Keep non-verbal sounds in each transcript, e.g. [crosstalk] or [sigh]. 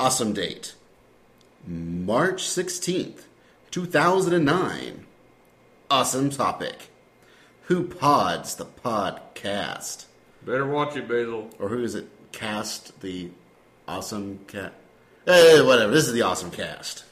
Awesome date. March 16th, 2009. Awesome topic. Who pods the podcast? Better watch it, Basil. Or who is it? Cast the awesome cat? Hey, whatever. This is the awesome cast.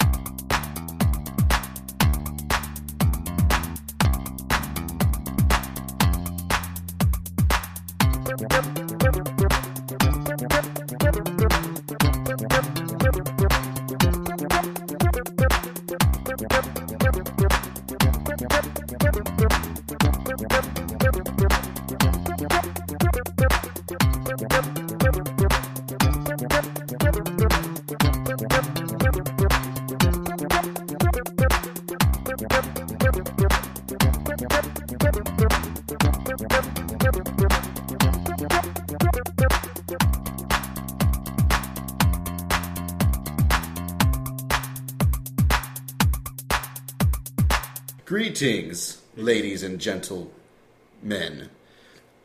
Greetings, ladies and gentlemen,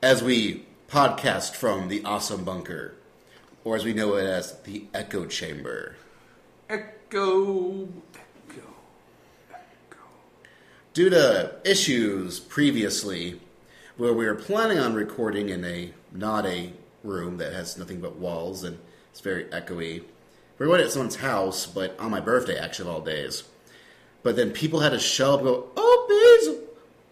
as we podcast from the awesome bunker, or as we know it as the echo chamber. Echo. Echo. echo. Due to issues previously, where we were planning on recording in a not a room that has nothing but walls and it's very echoey, we going at someone's house, but on my birthday, actually, of all days. But then people had to show up and go, Oh, Basil,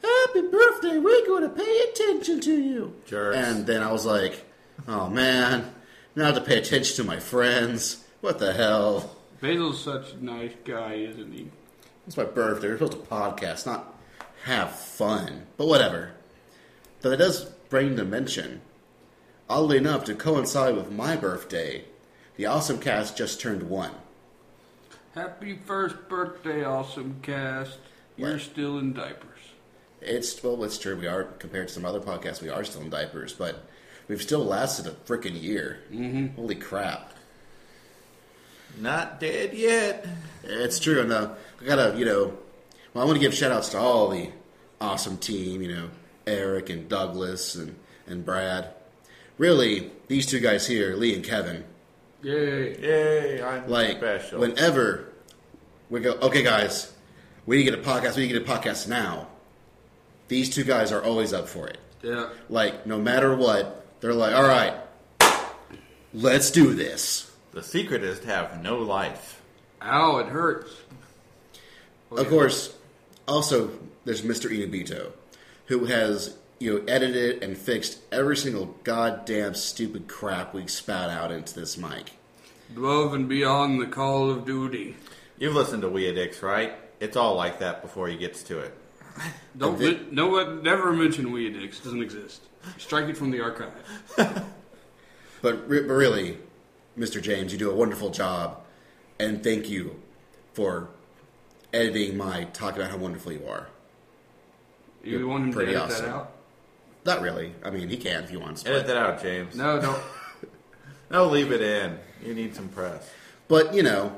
happy birthday. We're going to pay attention to you. Jerks. And then I was like, Oh, man, now I have to pay attention to my friends. What the hell? Basil's such a nice guy, isn't he? It's my birthday. We're supposed to podcast, not have fun. But whatever. Though it does bring to mention, oddly enough, to coincide with my birthday, the Awesome Cast just turned one. Happy first birthday, awesome cast. You're What? still in diapers. It's well, it's true. We are compared to some other podcasts. We are still in diapers, but we've still lasted a freaking year. Mm-hmm. Holy crap! Not dead yet. It's true. And uh, I gotta, you know, well, I want to give shout outs to all the awesome team. You know, Eric and Douglas and and Brad. Really, these two guys here, Lee and Kevin. Yay. Yay, I'm Like special. whenever we go, okay, guys, we need to get a podcast. We need to get a podcast now. These two guys are always up for it. Yeah. Like no matter what, they're like, all right, let's do this. the secret is to have no life. Ow, it hurts. Oh, Of yeah. course, also there's Mr. Inubito, who has you know edited and fixed every single goddamn stupid crap we spat out into this mic. Above and beyond the call of duty. You've listened to We Addicts, right? It's all like that before he gets to it. [laughs] Don't then- men- no one never mention we addicts. Doesn't exist. Strike it from the archive. [laughs] But, re- but really, Mr. James, you do a wonderful job, and thank you for editing my talk about how wonderful you are. You You're want him to pretty edit awesome. that out? Not really. I mean, he can if he wants. To. Edit But, that out, James. No, don't. [laughs] No, leave it in. You need some press. but you know,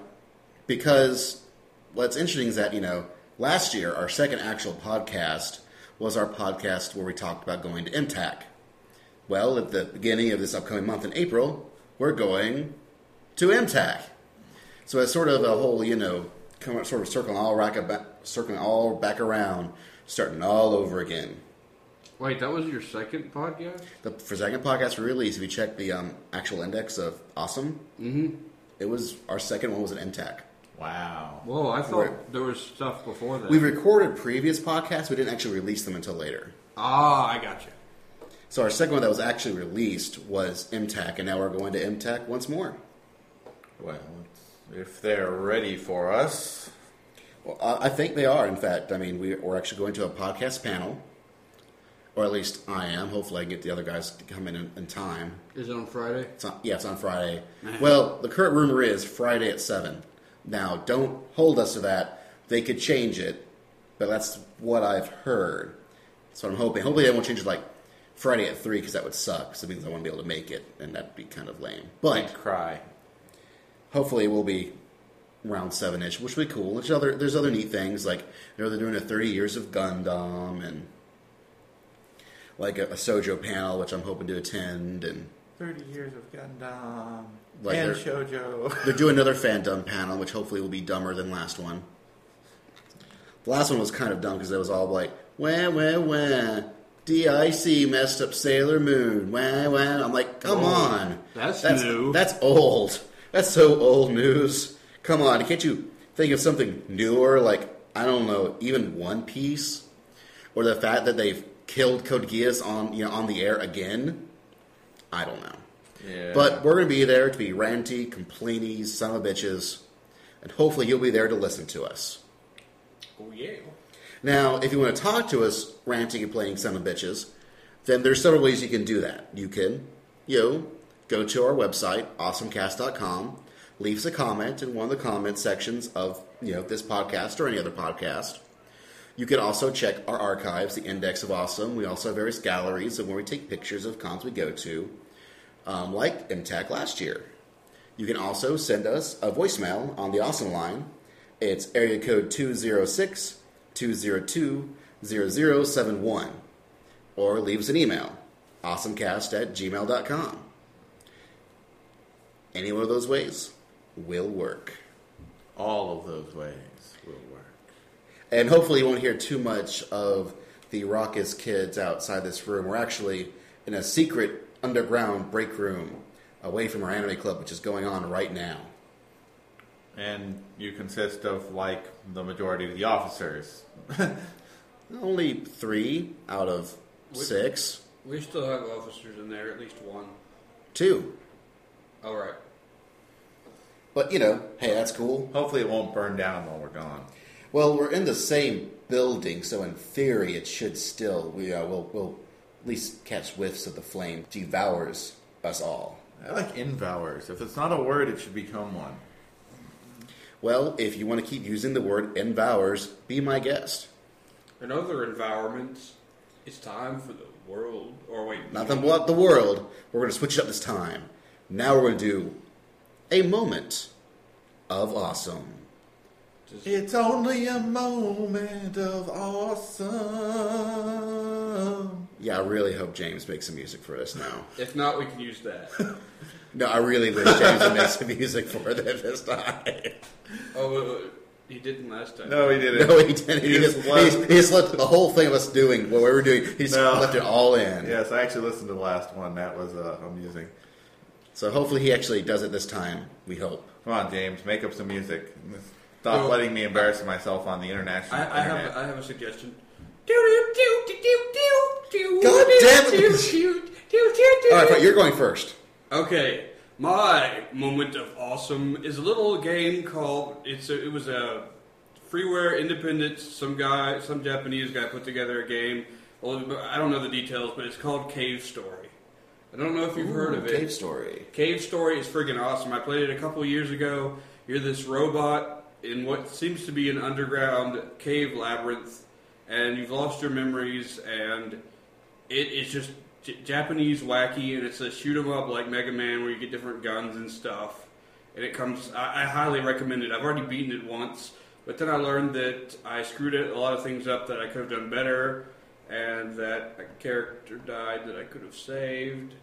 because what's interesting is that you know, last year our second actual podcast was our podcast where we talked about going to MTAC. Well, at the beginning of this upcoming month in April, we're going to MTAC. So it's sort of a whole, you know, sort of circling all back, circling all back around, starting all over again. Wait, that was your second podcast? The for second podcast we released, if you check the um, actual index of awesome, mm-hmm. it was our second one was an MTAC. Wow. Whoa, I thought Where- there was stuff before that. We recorded previous podcasts, we didn't actually release them until later. ah, I got you. So our second one that was actually released was MTAC, and now we're going to MTAC once more. Well, if they're ready for us, Well, I I think they are. In fact, I mean, we, we're actually going to a podcast panel, or at least I am. Hopefully, I can get the other guys to come in in, in time. Is it on Friday? It's on, yeah, it's on Friday. Well, the current rumor is Friday at seven. Now, don't hold us to that. They could change it, but that's what I've heard. So I'm hoping. Hopefully, they won't change it like Friday at three because that would suck. Because it means I won't be able to make it, and that'd be kind of lame. But I'd cry. hopefully, it will be round seven ish, which would be cool. There's other there's other neat things like you know they're doing a 30 years of Gundam and like a, a Sojo panel, which I'm hoping to attend, and 30 years of Gundam. Like and they're- Shoujo. [laughs] They're doing another fandom panel, which hopefully will be dumber than last one. The last one was kind of dumb because it was all like, wah, wah, wah. DIC messed up Sailor Moon. Wah, wah. I'm like, come Oh, on. that's that's new. That's old. That's so old news. Come on. Can't you think of something newer? Like, I don't know, even One Piece? Or the fact that they've killed Code Geass on, you know, on the air again? I don't know. Yeah. But we're going to be there to be ranty, complainy, son of bitches, and hopefully you'll be there to listen to us. Oh yeah. Now, if you want to talk to us, ranting and complaining son of bitches, then there's several ways you can do that. You can, you know, go to our website, awesomecast.com, leave us a comment in one of the comment sections of, you know, this podcast or any other podcast. You can also check our archives, the Index of Awesome. We also have various galleries of where we take pictures of cons we go to, um, like MTAC last year. You can also send us a voicemail on the Awesome line. It's area code 206 202 0071. Or leave us an email, awesomecast at gmail.com. Any one of those ways will work. All of those ways will work. And hopefully, you won't hear too much of the raucous kids outside this room. We're actually in a secret underground break room away from our anime club, which is going on right now. And you consist of, like, the majority of the officers. [laughs] Only three out of Which- six. We still have officers in there, at least one. Two. All right. But, you know, hey, that's cool. Hopefully it won't burn down while we're gone. Well, we're in the same building, so in theory, it should still, we, uh, we'll, we'll at least catch whiffs of the flame devours us all. I like invowers. If it's not a word, it should become one. Well, if you want to keep using the word envours, be my guest. In other environments, it's time for the world. Or wait, Nothing but the world. We're going to switch it up this time. Now we're going to do a moment of awesome. It's only a moment of awesome. Yeah, I really hope James makes some music for us now. If not, we can use that. [laughs] No, I really wish James would make some music for it this time. oh, wait, wait, he didn't last time. No, he didn't. No, he didn't. He, He just, just he, left- he just left the whole thing of us doing what we were doing. He just No. left it all in. Yes, I actually listened to the last one. That was uh, amusing. So hopefully he actually does it this time. We hope. Come on, James, make up some music. Stop Well- letting me embarrass myself on the international I, I internet. have I have a suggestion. God damn it! All right, fine, you're going first. Okay, my moment of awesome is a little game called. It's a, it was a freeware independent. Some guy, some Japanese guy, put together a game. Well, I don't know the details, but it's called Cave Story. I don't know if you've heard of it. Cave story. Cave Story is friggin' awesome. I played it a couple years ago. You're this robot in what seems to be an underground cave labyrinth, and you've lost your memories, and it, it's just J- Japanese wacky, and it's a shoot 'em up like Mega Man where you get different guns and stuff. And it comes. I, I highly recommend it. I've already beaten it once, but then I learned that I screwed it a lot of things up that I could have done better, and that a character died that I could have saved.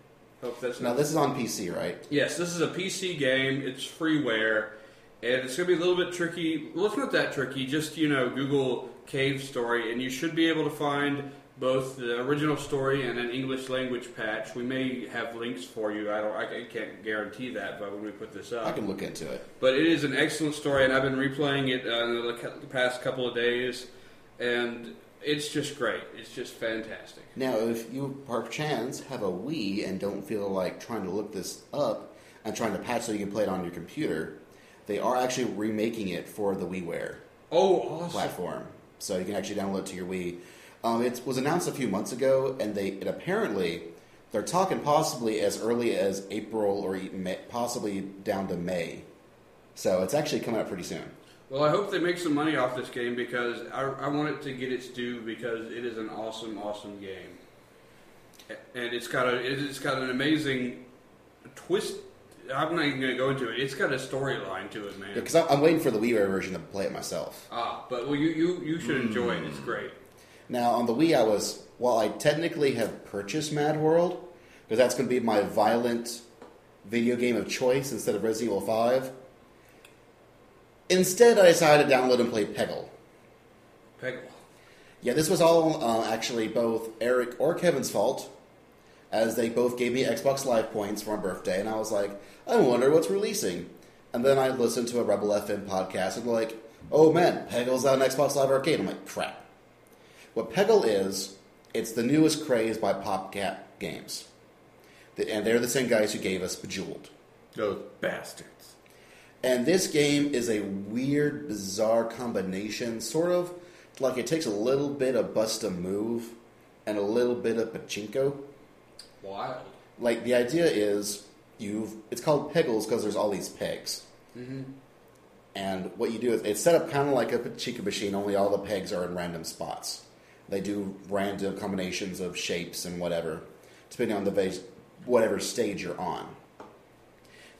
Hope that's Now not this is on PC, right? Yes, this is a PC game. It's freeware, and it's going to be a little bit tricky. Well, it's not that tricky. Just you know, Google Cave Story, and you should be able to find both the original story and an English language patch. We may have links for you. I don't. I can't guarantee that, but when we put this up, I can look into it. but it is an excellent story, and I've been replaying it uh, in the past couple of days, and it's just great. It's just fantastic. Now, if you perchance have a Wii and don't feel like trying to look this up and trying to patch so you can play it on your computer, they are actually remaking it for the WiiWare Oh, awesome! platform, so you can actually download it to your Wii. Um, it was announced a few months ago, and they it apparently they're talking possibly as early as April or May, possibly down to May. So it's actually coming out pretty soon. Well, I hope they make some money off this game because I, I want it to get its due because it is an awesome, awesome game, and it's got a it's got an amazing twist. I'm not even going to go into it. It's got a storyline to it, man. Because I'm, I'm waiting for the WiiWare version to play it myself. ah, but well, you you you should enjoy it. It's great. Now on the Wii, I was while I technically have purchased Mad World, because that's going to be my violent video game of choice instead of Resident Evil 5. Instead, I decided to download and play Peggle. Peggle. Yeah, this was all uh, actually both Eric or Kevin's fault, as they both gave me Xbox Live points for my birthday, and I was like, I wonder what's releasing. And then I listened to a Rebel FM podcast, and like, oh man, Peggle's on Xbox Live Arcade. I'm like, crap. What Peggle is, it's the newest craze by PopCap Games, and they're the same guys who gave us Bejeweled. Those bastards. And this game is a weird, bizarre combination, sort of like it takes a little bit of bust a move and a little bit of pachinko. Wild. Like the idea is you've it's called peggles because there's all these pegs. And what you do is it's set up kind of like a pachinko machine, only all the pegs are in random spots. They do random combinations of shapes and whatever, depending on the vase, whatever stage you're on.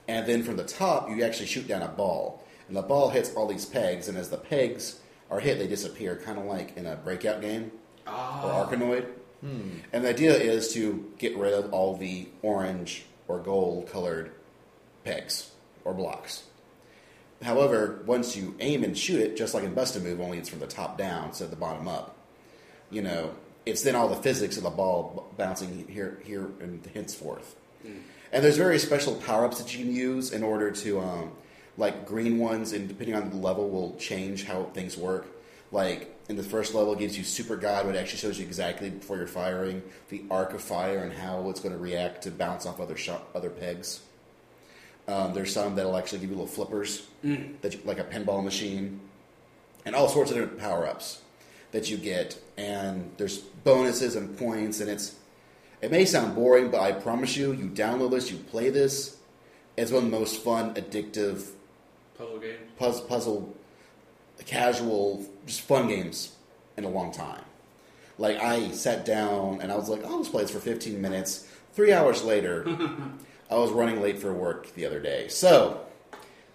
And then from the top, you actually shoot down a ball, and the ball hits all these pegs. And as the pegs are hit, they disappear, kind of like in a breakout game Ah. or Arkanoid. And the idea is to get rid of all the orange or gold colored pegs or blocks. However, once you aim and shoot it, just like in Bust a Move, only it's from the top down instead of the bottom up. You know, it's then all the physics of the ball bouncing here, here, and henceforth. And there's very special power ups that you can use in order to, um, like green ones, and depending on the level, will change how things work. Like in the first level, gives you Super Guide, but it actually shows you exactly before you're firing the arc of fire and how it's going to react to bounce off other shot, other pegs. Um, there's some that'll actually give you little flippers, that you, like a pinball machine, and all sorts of different power ups that you get. And there's bonuses and points, and it's it may sound boring, but I promise you, you download this, you play this, it's one of the most fun, addictive Puzzle game. puzzle, puzzle casual, just fun games in a long time. Like I sat down and I was like, I'll just play this for 15 minutes. Three hours later, [laughs] I was running late for work the other day. So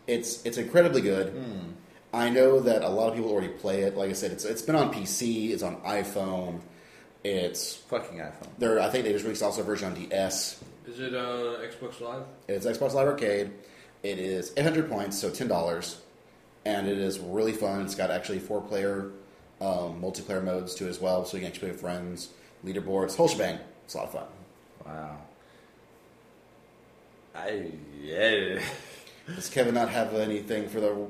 it's it's incredibly good. I know that a lot of people already play it. Like I said, it's it's been on PC, it's on iPhone, it's Fucking iPhone. there. I think they just released also a version on DS. Is it uh, Xbox Live? It's Xbox Live Arcade. It is 800 points, so ten dollars, and it is really fun. It's got actually four player um, multiplayer modes too as well, so you can actually play with friends, leaderboards, whole shebang. It's a lot of fun. Wow. I yeah. Does Kevin not have anything for the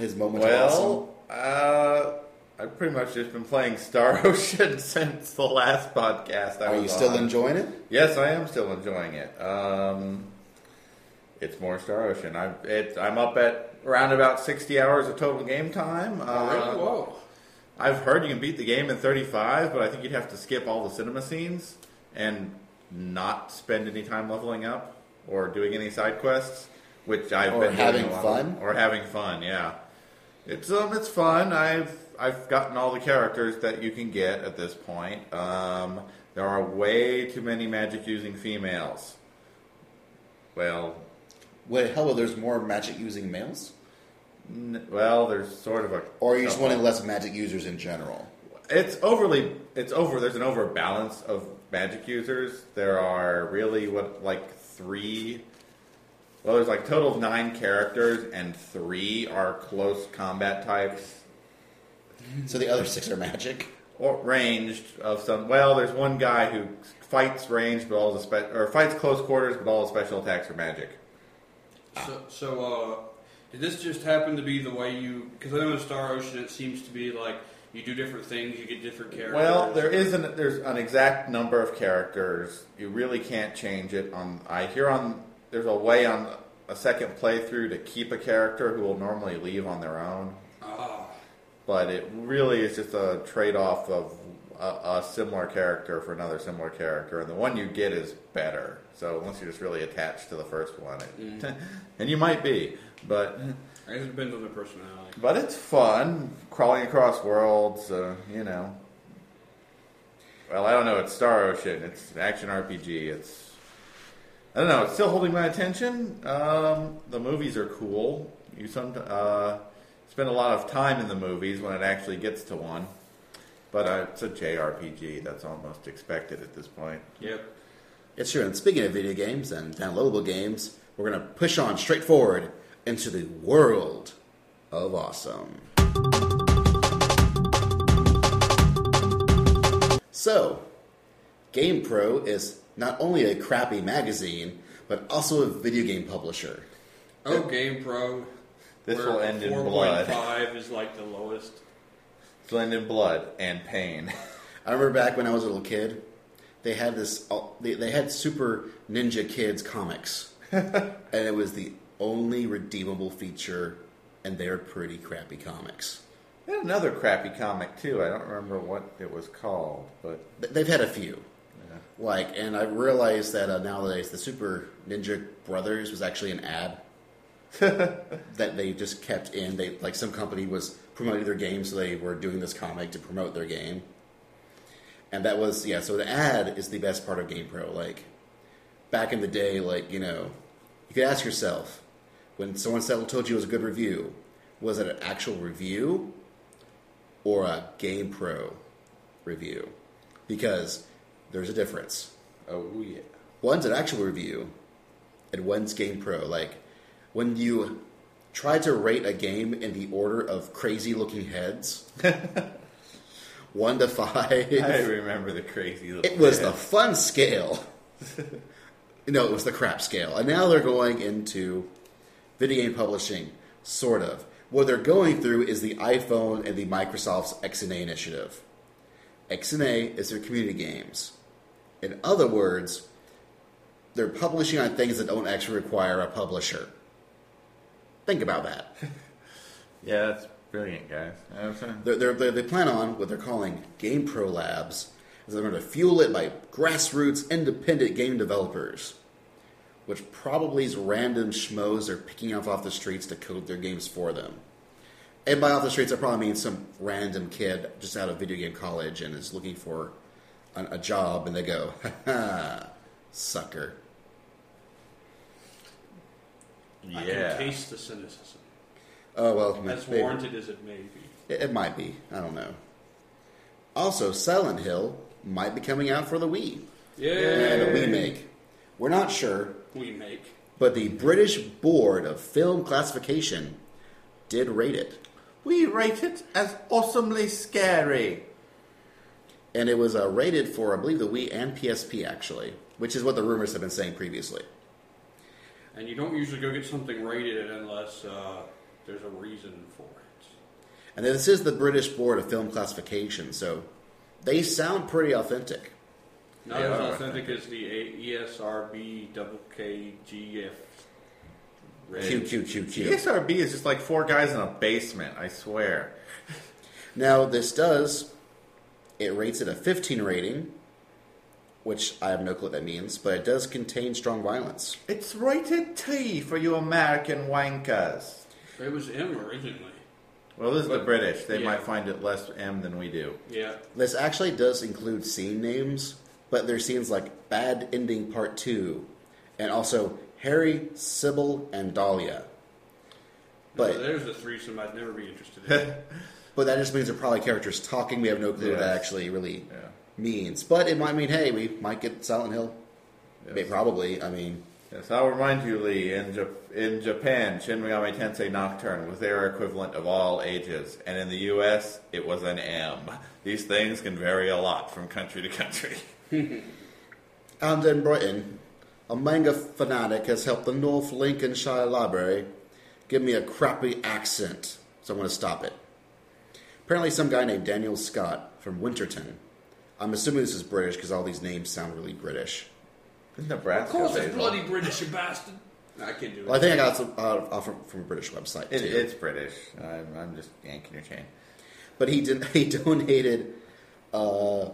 his moment? Well, uh, I've pretty much just been playing Star [laughs] Ocean since the last podcast. I are you still on. enjoying it? Yes, I am still enjoying it. Um, it's more Star Ocean. I'm it, I'm up at around about sixty hours of total game time. Oh, really? Uh, Whoa. I've heard you can beat the game in 35, but I think you'd have to skip all the cinema scenes and not spend any time leveling up or doing any side quests, which I've Or been doing having fun? of, or having fun. Yeah, it's um it's fun. I've I've gotten all the characters that you can get at this point. Um, there are way too many magic using females. Well, Wait, hell, there's more magic using males, n- well, there's sort of a or are you just wanting less magic users in general? It's overly. It's over. There's an overbalance of magic users. There are really what like three. Well, there's like total of nine characters, and three are close combat types So the other six are magic. or ranged of some. Well, there's one guy who fights ranged, but all the spe- or fights close quarters, but all the special attacks are magic. So, so uh, did this just happen to be the way you? Because I know in Star Ocean it seems to be like you do different things, you get different characters. Well, there is an there's an exact number of characters. You really can't change it. On I hear on there's a way on a second playthrough to keep a character who will normally leave on their own, Ah, but it really is just a trade off of a, a similar character for another similar character, and the one you get is better. So unless you're just really attached to the first one, it, [laughs] and you might be, but I guess it depends on the personality. but it's fun crawling across worlds. Uh, you know. Well, I don't know. It's Star Ocean. It's an action RPG. It's I don't know. It's still holding my attention. Um, the movies are cool. You some uh, spend a lot of time in the movies when it actually gets to one. But uh, it's a JRPG. That's almost expected at this point. Yep. It's true. And speaking of video games and downloadable games, we're going to push on straight forward into the world of awesome. So, GamePro is not only a crappy magazine, but also a video game publisher. Oh, Game Pro. This will end in blood. 4.5 is like the lowest. It's will end in blood and pain. I remember back when I was a little kid, they had this. They, they had Super Ninja Kids comics, [laughs] and it was the only redeemable feature, and they're pretty crappy comics. They had another crappy comic too. I don't remember what it was called, but They've had a few, yeah. like, and I realized that uh, nowadays the Super Ninja Brothers was actually an ad [laughs] that they just kept in. They like some company was promoting their game, so they were doing this comic to promote their game. And that was yeah. So the ad is the best part of Game Pro. Like back in the day, like you know, you could ask yourself when someone said told you it was a good review, was it an actual review or a Game Pro review? Because there's a difference. oh yeah. One's an actual review, and one's Game Pro. Like when you try to rate a game in the order of crazy looking heads, [laughs] one to five. [laughs] I remember the crazy. Little It was the fun scale. [laughs] no, it was the crap scale. And now they're going into video game publishing, sort of. What they're going through is the iPhone and the Microsoft's XNA initiative. XNA is their community games. In other words, they're publishing on things that don't actually require a publisher. Think about that. [laughs] Yeah, that's brilliant, guys. I was saying- They're, they're, they they plan on what they're calling Game Pro Labs. Is they're going to fuel it by grassroots independent game developers, which probably is random schmoes they're picking up off the streets to code their games for them. And by off the streets, I probably mean some random kid just out of video game college and is looking for a, a job, and they go, ha ha, sucker. I Yeah. can taste the cynicism. Oh, well, As maybe- warranted as it may be. It, it might be. I don't know. Also, Silent Hill might be coming out for the Wii. Yeah. And a remake. We're not sure, We make. but the British Board of Film Classification did rate it. We rate it as awesomely scary. And it was uh, rated for, I believe, the Wii and PSP, actually, which is what the rumors have been saying previously. And you don't usually go get something rated unless uh, there's a reason for it. And this is the British Board of Film Classification, so they sound pretty authentic. Not Yeah, as authentic as the A- E ESRB double KGF. Q. Q, Q, Q. ESRB is just like four guys in a basement. I swear. [laughs] Now, this does, it rates it a 15 rating, which I have no clue what that means, but it does contain strong violence. It's rated T for you American wankers. It was M originally. Well, this is the British. They yeah. might find it less M than we do. Yeah. This actually does include scene names, but there's scenes like Bad Ending Part 2, and also Harry, Cybil, and Dahlia. But But there's a threesome I'd never be interested in. [laughs] but that just means they're probably characters talking. We have no clue what that actually really Yeah. means. But it might mean, hey, we might get Silent Hill. Yes. May- Probably. I mean, Yes, I'll remind you, Lee. In, Jap- in Japan, Shin Megami Tensei Nocturne was their equivalent of all ages, and in the U.S., it was an M. These things can vary a lot from country to country. [laughs] And in Britain, a manga fanatic has helped the North Lincolnshire Library give me a crappy accent, so I'm going to stop it. Apparently, some guy named Daniel Scott from Winterton. I'm assuming this is British because all these names sound really British. Isn't of course it's Basil? bloody British, you bastard. I can't do it. Well, I think I got some uh, off from, from a British website It, too. it's British. I'm, I'm just yanking your chain. but he did, [laughs] he donated uh,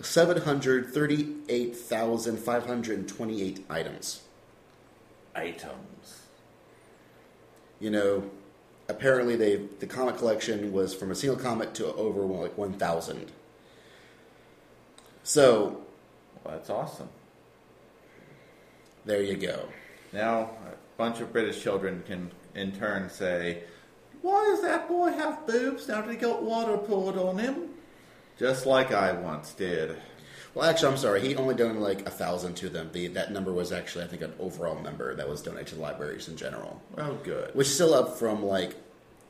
738,528 items. Items. you know, apparently they the comic collection was from a single comic to over like one thousand. So Well, that's awesome. There you go. Now, a bunch of British children can in turn say, Why does that boy have boobs now that he got water poured on him? Just like I once did. Well, actually, I'm sorry. He only donated like a thousand to them. The, that number was actually, I think, an overall number that was donated to the libraries in general, Oh, good. which is still up from like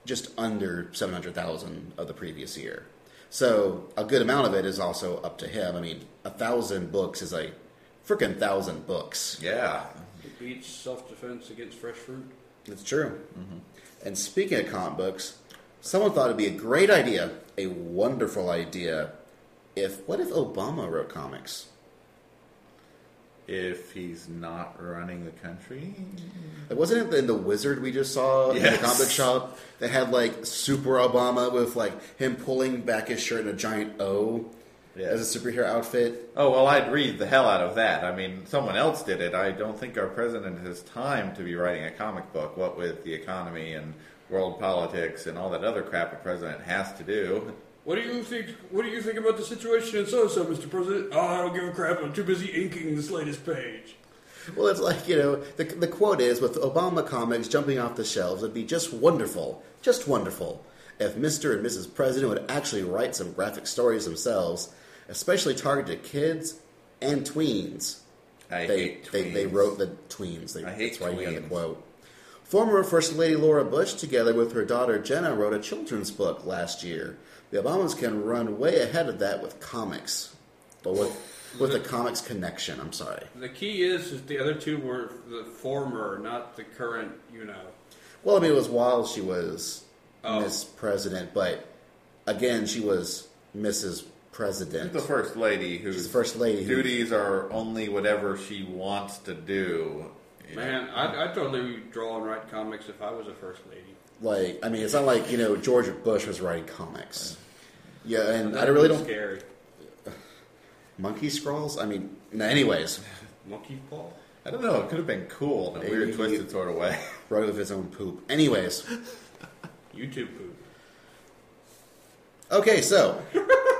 just under seven hundred thousand of the previous year. So a good amount of it is also up to him. I mean, a thousand books is a freaking thousand books. Yeah. It beats self defense against fresh fruit. It's true. Mm-hmm. And speaking of comic books, someone thought it'd be a great idea, a wonderful idea, if what if Obama wrote comics? If he's not running the country, Like, wasn't it in the Wizard we just saw in the comic book shop that had like Super Obama with like him pulling back his shirt in a giant O Yes. as a superhero outfit? oh well, I'd read the hell out of that. I mean, someone else did it. I don't think our president has time to be writing a comic book. What with the economy and world politics and all that other crap a president has to do. What do you think? What do you think about the situation in so so, Mr. President? Oh, I don't give a crap. I'm too busy inking this latest page. Well, it's like, you know, the, the quote is with Obama comics jumping off the shelves, it'd be just wonderful, just wonderful if Mr. and Mrs. President would actually write some graphic stories themselves, especially targeted to kids and tweens. I they, hate they, they wrote the tweens. They, I hate that's why you got the tweens. quote. Former First Lady Laura Bush, together with her daughter Jenna, wrote a children's book last year. The Obamas can run way ahead of that with comics, but with with the comics connection. I'm sorry. The key is, is the other two were the former, not the current. You know. Well, I mean, it was while she was Oh. Miss President, but again, she was Mrs. President. the first lady whose She's the first lady. who- duties are only whatever she wants to do. You know? Man, I'd, I'd totally draw and write comics if I was a first lady. Like, I mean, it's not like you know George Bush was writing comics. Yeah, and I That'd really be don't Scary. [sighs] monkey scrawls. I mean, no, anyways, [sighs] Monkey paw. I don't know. It could have been cool in a weird, Maybe- twisted sort of way. wrote with his own poop. Anyways, [laughs] YouTube poop. Okay, so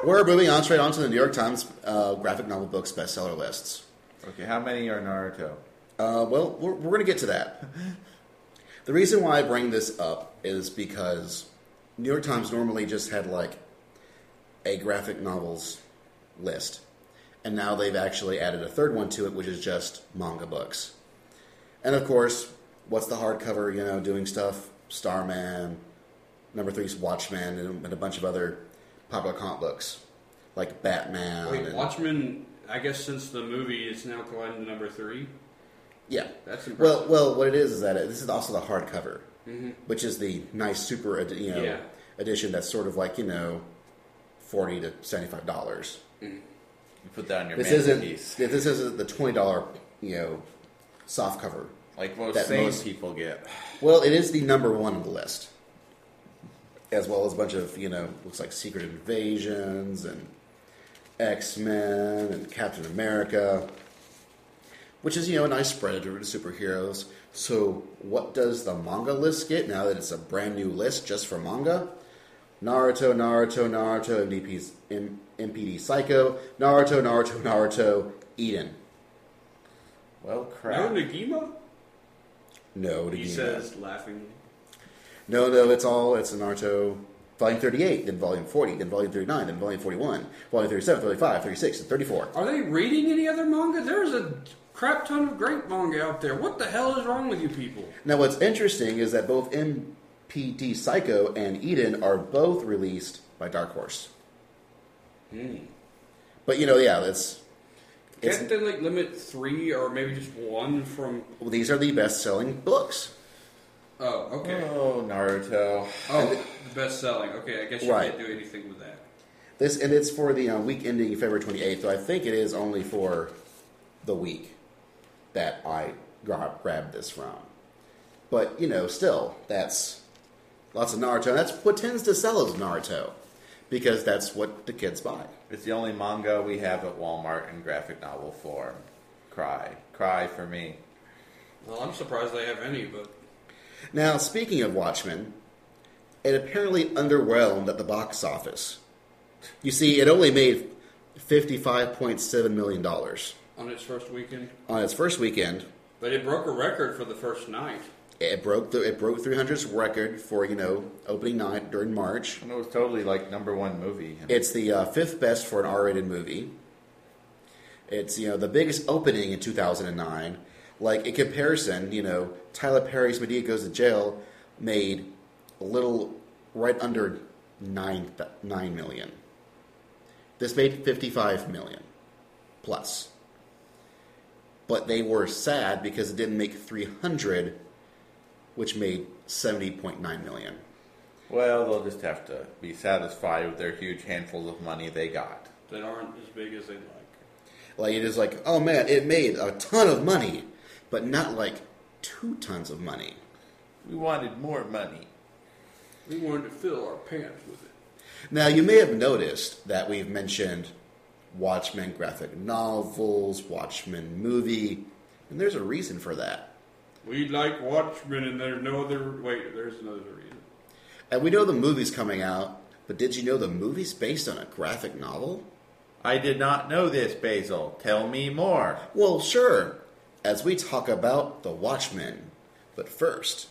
we're moving on straight on to the New York Times uh, graphic novel books bestseller lists. Okay, how many are Naruto? Uh, well, we're, we're going to get to that. The reason why I bring this up is because New York Times normally just had like a graphic novels list, and now they've actually added a third one to it, which is just manga books. And of course, what's the hardcover? You know, doing stuff. Starman, number three is Watchmen, and, and a bunch of other popular comic books like Batman. Wait, and- Watchmen. I guess since the movie, it's now climbed to number three. Yeah. That's Well, impressive. well, Well, what it is is that it, this is also the hardcover, mm-hmm. which is the nice super, you know, Yeah. edition that's sort of like you know, forty to seventy five dollars. Mm-hmm. You put that on your This isn't mantelpiece. this isn't the twenty dollar you know soft cover. Like most that most- people get. Well, it is the number one on the list, as well as a bunch of you know looks like Secret Invasions and X Men and Captain America, which is you know a nice spread of superheroes. So, what does the manga list get now that it's a brand new list just for manga? Naruto, Naruto, Naruto, MDP's, M- MPD Psycho, Naruto, Naruto, Naruto, Eden. Well, No crap. Negima? No, He says, laughing. No, no, it's all it's Naruto volume 38, then volume 40, then volume 39, then volume 41, volume 37, 35, 36, and 34. Are they reading any other manga? There's a crap ton of great manga out there. What the hell is wrong with you people? Now, what's interesting is that both MPD Psycho and Eden are both released by Dark Horse. Hmm. But you know, yeah, it's, it's Can't they like limit three or maybe just one from? well, these are the best-selling books. Oh, okay. Oh, Naruto. Oh, the best selling. Okay, I guess you Right. can't do anything with that. This and it's for the uh, week ending February 28th. So I think it is only for the week that I gra- grabbed this from. But you know, still, that's lots of Naruto. And that's what tends to sell is Naruto because that's what the kids buy. It's the only manga we have at Walmart in graphic novel form. Cry. Cry for me. Well, I'm surprised they have any, but Now, speaking of Watchmen, it apparently underwhelmed at the box office. You see, it only made $55.7 million on its first weekend. on its first weekend. But it broke a record for the first night. It broke the it broke 300's record for you know opening night during March. And it was totally like number one movie. It's the uh, fifth best for an R-rated movie. It's you know the biggest opening in 2009. Like in comparison, you know Tyler Perry's Madea Goes to Jail made a little right under nine nine million. This made 55 million plus. But they were sad because it didn't make 300, which made 70.9 million. Well, they'll just have to be satisfied with their huge handfuls of money they got. that aren't as big as they'd like. Like it is like, oh man, it made a ton of money, but not like two tons of money. We wanted more money. We wanted to fill our pants with it. Now you may have noticed that we've mentioned Watchmen graphic novels, Watchmen movie, and there's a reason for that. We like Watchmen, and there's no other. Wait, there's another reason. And we know the movie's coming out, but did you know the movie's based on a graphic novel? I did not know this, Basil. Tell me more. Well, sure, as we talk about The Watchmen. But first,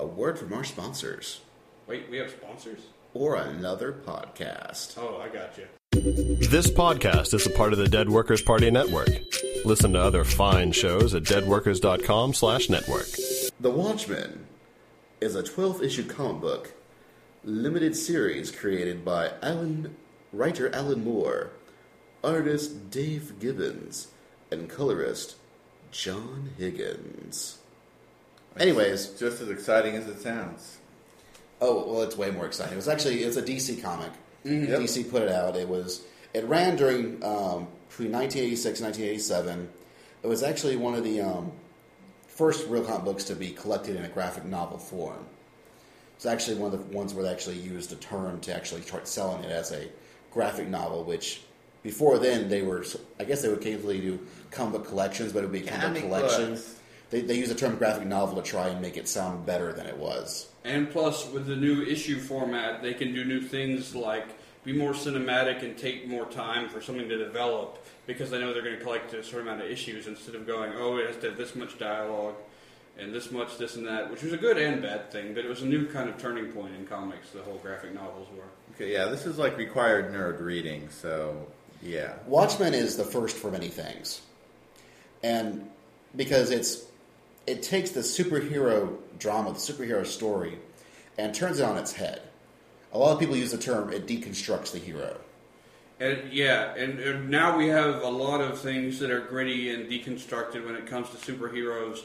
a word from our sponsors, Wait, we have sponsors? or another podcast. Oh, I got you. This podcast is a part of the Dead Workers Party Network. Listen to other fine shows at deadworkers.com slash network. The Watchmen is a 12 issue comic book limited series created by Alan writer Alan Moore, artist Dave Gibbons, and colorist John Higgins. Anyways, Just as exciting as it sounds. oh well, it's way more exciting. It was actually it's a DC comic. Yep. DC put it out. It was it ran during um, between 1986 and 1987. It was actually one of the um, first real comic books to be collected in a graphic novel form. It's actually one of the ones where they actually used a term to actually start selling it as a graphic novel, which before then they were, I guess they would occasionally do comic book collections, but it would be comic book Comic collections. They, they use the term graphic novel to try and make it sound better than it was. And plus, with the new issue format, they can do new things like be more cinematic and take more time for something to develop because they know they're going to collect a certain amount of issues instead of going, oh, it has to have this much dialogue and this much this and that, which was a good and bad thing, but it was a new kind of turning point in comics, the whole graphic novels were. Okay, yeah, this is like required nerd reading, so yeah. Watchmen is the first for many things, and because it's it takes the superhero drama, the superhero story, and turns it on its head. A lot of people use the term it deconstructs the hero. And yeah, and, and now we have a lot of things that are gritty and deconstructed when it comes to superheroes.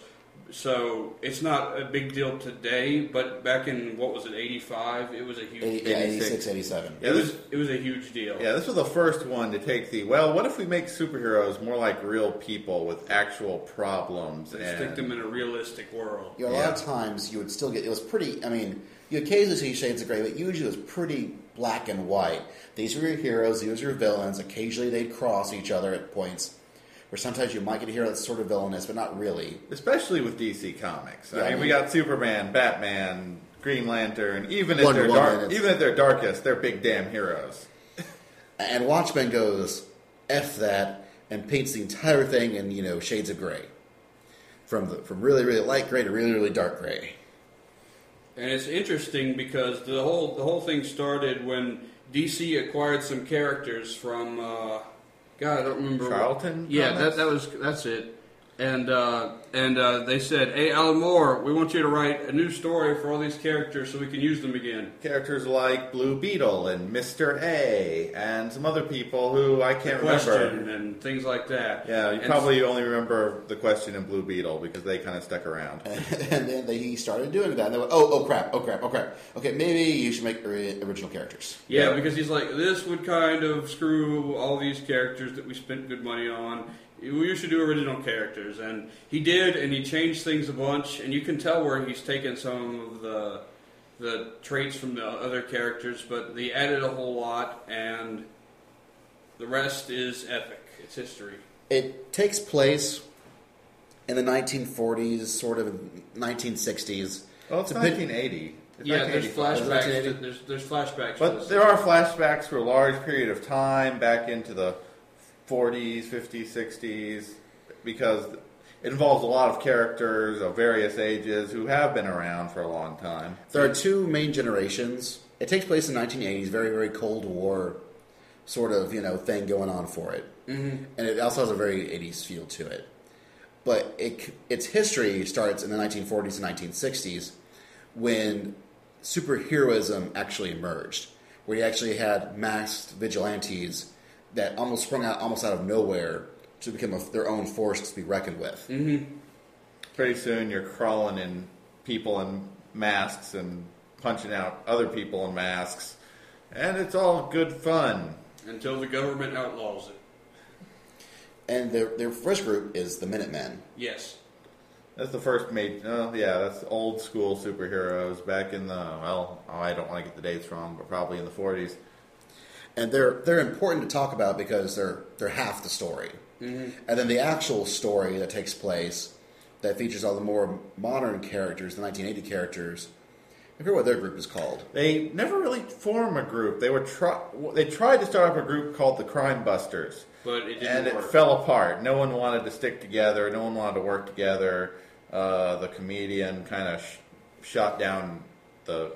So it's not a big deal today, but back in what was it, '85? It was a huge. 80, yeah, 86. 86, 87. Yeah, It was it was a huge deal. yeah, this was the first one to take the well. What if we make superheroes more like real people with actual problems And and stick them in a realistic world. You know, a lot of times you would still get it was pretty. I mean, you occasionally see shades of gray, but usually it was pretty black and white. These were your heroes, these were your villains. Occasionally they'd cross each other at points, where sometimes you might get a hero that's sort of villainous, but not really. especially with DC Comics. Yeah, I I mean, we got Superman, Batman, Green Lantern. Even at Wonder their Woman, dark, it's- even at their darkest, they're big damn heroes. And Watchmen goes f that and paints the entire thing in you know shades of gray, from the from really really light gray to really really dark gray. And it's interesting because the whole the whole thing started when DC acquired some characters from uh, God, I don't remember. Charlton Yeah, that that was that's it. And uh, and uh, they said, "Hey, Alan Moore, we want you to write a new story for all these characters so we can use them again." Characters like Blue Beetle and Mister A, and some other people who I can't Question remember. and things like that. Yeah, you And probably only remember the question in Blue Beetle because they kind of stuck around. [laughs] and then they, he started doing that. And they went, oh oh crap, oh crap, oh crap. Okay, maybe you should make original characters. Yeah, Yeah. because he's like, this would kind of screw all these characters that we spent good money on. You should do original characters, and he did, and he changed things a bunch, and you can tell where he's taken some of the the traits from the other characters, but they added a whole lot, and the rest is epic. It's history. It takes place in the 1940s, sort of 1960s. Well, it's a bit- 1980. It's yeah, there's flashbacks. To, there's there's flashbacks. But there are flashbacks for a large period of time back into the 40s, 50s, 60s, because it involves a lot of characters of various ages who have been around for a long time. There are two main generations. It takes place in 1980s, very very Cold War sort of you know thing going on for it, mm-hmm. and it also has a very '80s feel to it. But it, its history starts in the 1940s and 1960s when superheroism actually emerged, where you actually had masked vigilantes that almost sprung out almost out of nowhere to become a, their own force to be reckoned with. Mm-hmm. Pretty soon you're crawling in people in masks and punching out other people in masks, and it's all good fun. Until the government outlaws it. And their, their first group is the Minutemen. Yes. That's the first made. Oh, yeah, that's old school superheroes back in the well. Oh, I don't want to get the dates wrong, but probably in the 40s. And they're they're important to talk about because they're they're half the story, and then the actual story that takes place that features all the more modern characters, the 1980 characters. I forget what their group is called. They never really form a group. They were try. They tried to start up a group called the Crime Busters, But it didn't and it fell apart. No one wanted to stick together. No one wanted to work together. Uh, the comedian kind of sh- shot down the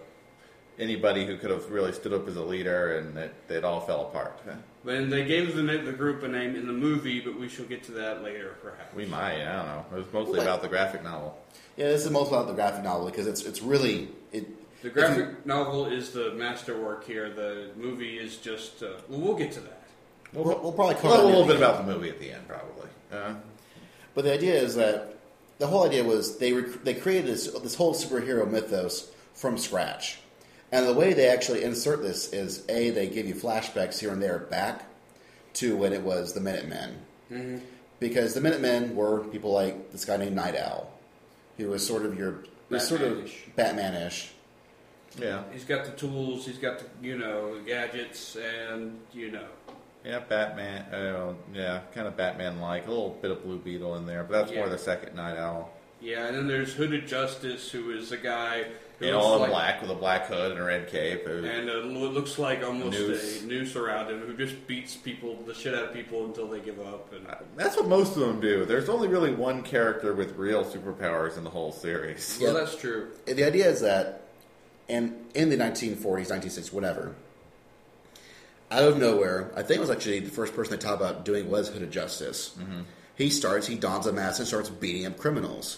anybody who could have really stood up as a leader, and it, it all fell apart. Then they gave the, the group a name in the movie, but we shall get to that later, perhaps. We might. I don't know. It was mostly Well, about the graphic novel. Yeah, this is mostly about the graphic novel because it's it's really it. The graphic novel is the masterwork here. The movie is just. Uh, well, we'll get to that. We'll, we'll probably cover Well, a little bit the- about the movie at the end, probably. Uh, But the idea is that the whole idea was they rec- they created this this whole superhero mythos from scratch, and the way they actually insert this is a they give you flashbacks here and there back to when it was the Minutemen, because the Minutemen were people like this guy named Night Owl, who was sort of your was sort of Batman-ish. Batman-ish. yeah, He's got the tools. He's got the you know gadgets, and you know. yeah, Batman. Uh, yeah, kind of Batman-like. A little bit of Blue Beetle in there, but that's more the second Night Owl. Yeah, and then there's Hooded Justice, who is a guy who In all in like, black with a black hood and a red cape. It was- and uh, lo- looks like almost Noose. a noose around him, who just beats people, the shit out of people until they give up. And That's what most of them do. There's only really one character with real superpowers in the whole series. well, Yeah. that's true. the idea is that in in the 1940s, 1960s, whatever, out of nowhere, I think it was actually the first person they talked about doing was Hooded Justice. He starts, he dons a mask and starts beating up criminals,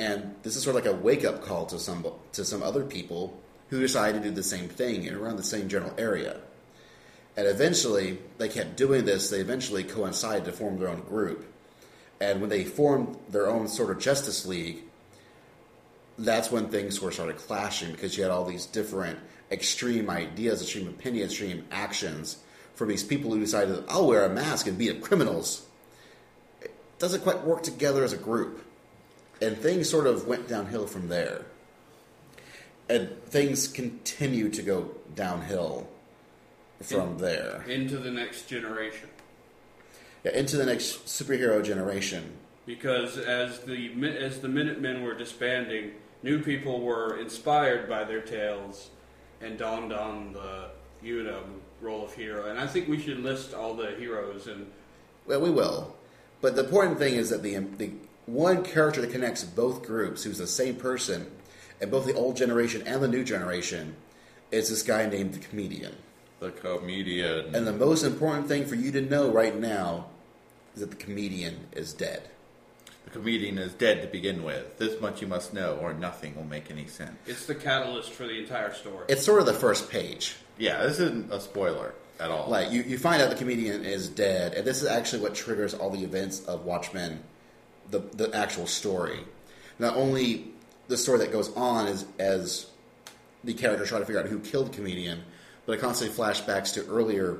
and this is sort of like a wake up call to some to some other people who decided to do the same thing in around the same general area. And eventually, they kept doing this. They eventually coincided to form their own group. And when they formed their own sort of Justice League, that's when things sort of started clashing because you had all these different extreme ideas, extreme opinions, extreme actions from these people who decided, I'll wear a mask and beat up criminals. It doesn't quite work together as a group. And things sort of went downhill from there. And things continue to go downhill from there. Into the next generation. Yeah, into the next superhero generation. because as the as the Minutemen were disbanding, new people were inspired by their tales and donned on the you know role of hero. And I think we should list all the heroes and Well, we will. But the important thing is that the the one character that connects both groups, who's the same person, and both the old generation and the new generation, is this guy named the comedian. The comedian. And the most important thing for you to know right now is that the comedian is dead. the comedian is dead to begin with. This much you must know, or nothing will make any sense. it's the catalyst for the entire story. It's sort of the first page. Yeah, this isn't a spoiler at all. Like you, you find out the comedian is dead, and this is actually what triggers all the events of Watchmen, the the actual story. Not only the story that goes on is as the characters try to figure out who killed the comedian, but it constantly flashbacks to earlier,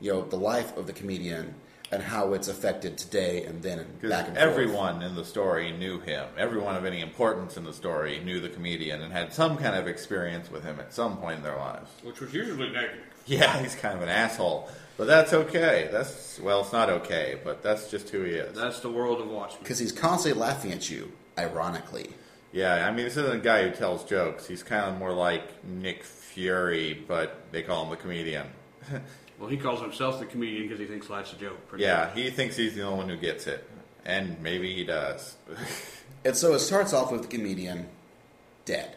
you know, the life of the comedian and how it's affected today and then and back and forth. everyone in the story knew him. Everyone of any importance in the story knew the comedian and had some kind of experience with him at some point in their lives. which was usually negative. Yeah, he's kind of an asshole. But that's okay. That's, well, it's not okay, but that's just who he is. That's the world of Watchmen. because he's constantly laughing at you, ironically. Yeah, I mean, this isn't a guy who tells jokes. He's kind of more like Nick Fury, but they call him the comedian. [laughs] Well, he calls himself the comedian because he thinks life's a joke. pretty Yeah, he thinks he's the only one who gets it. And maybe he does. [laughs] And so it starts off with the comedian dead.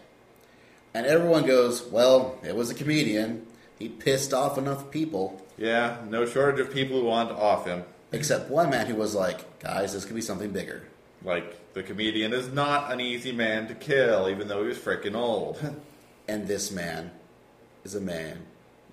And everyone goes, Well, it was a comedian. He pissed off enough people, Yeah, no shortage of people who want to off him. except one man who was like, "Guys, this could be something bigger." Like, the comedian is not an easy man to kill, even though he was freaking old. [laughs] And this man is a man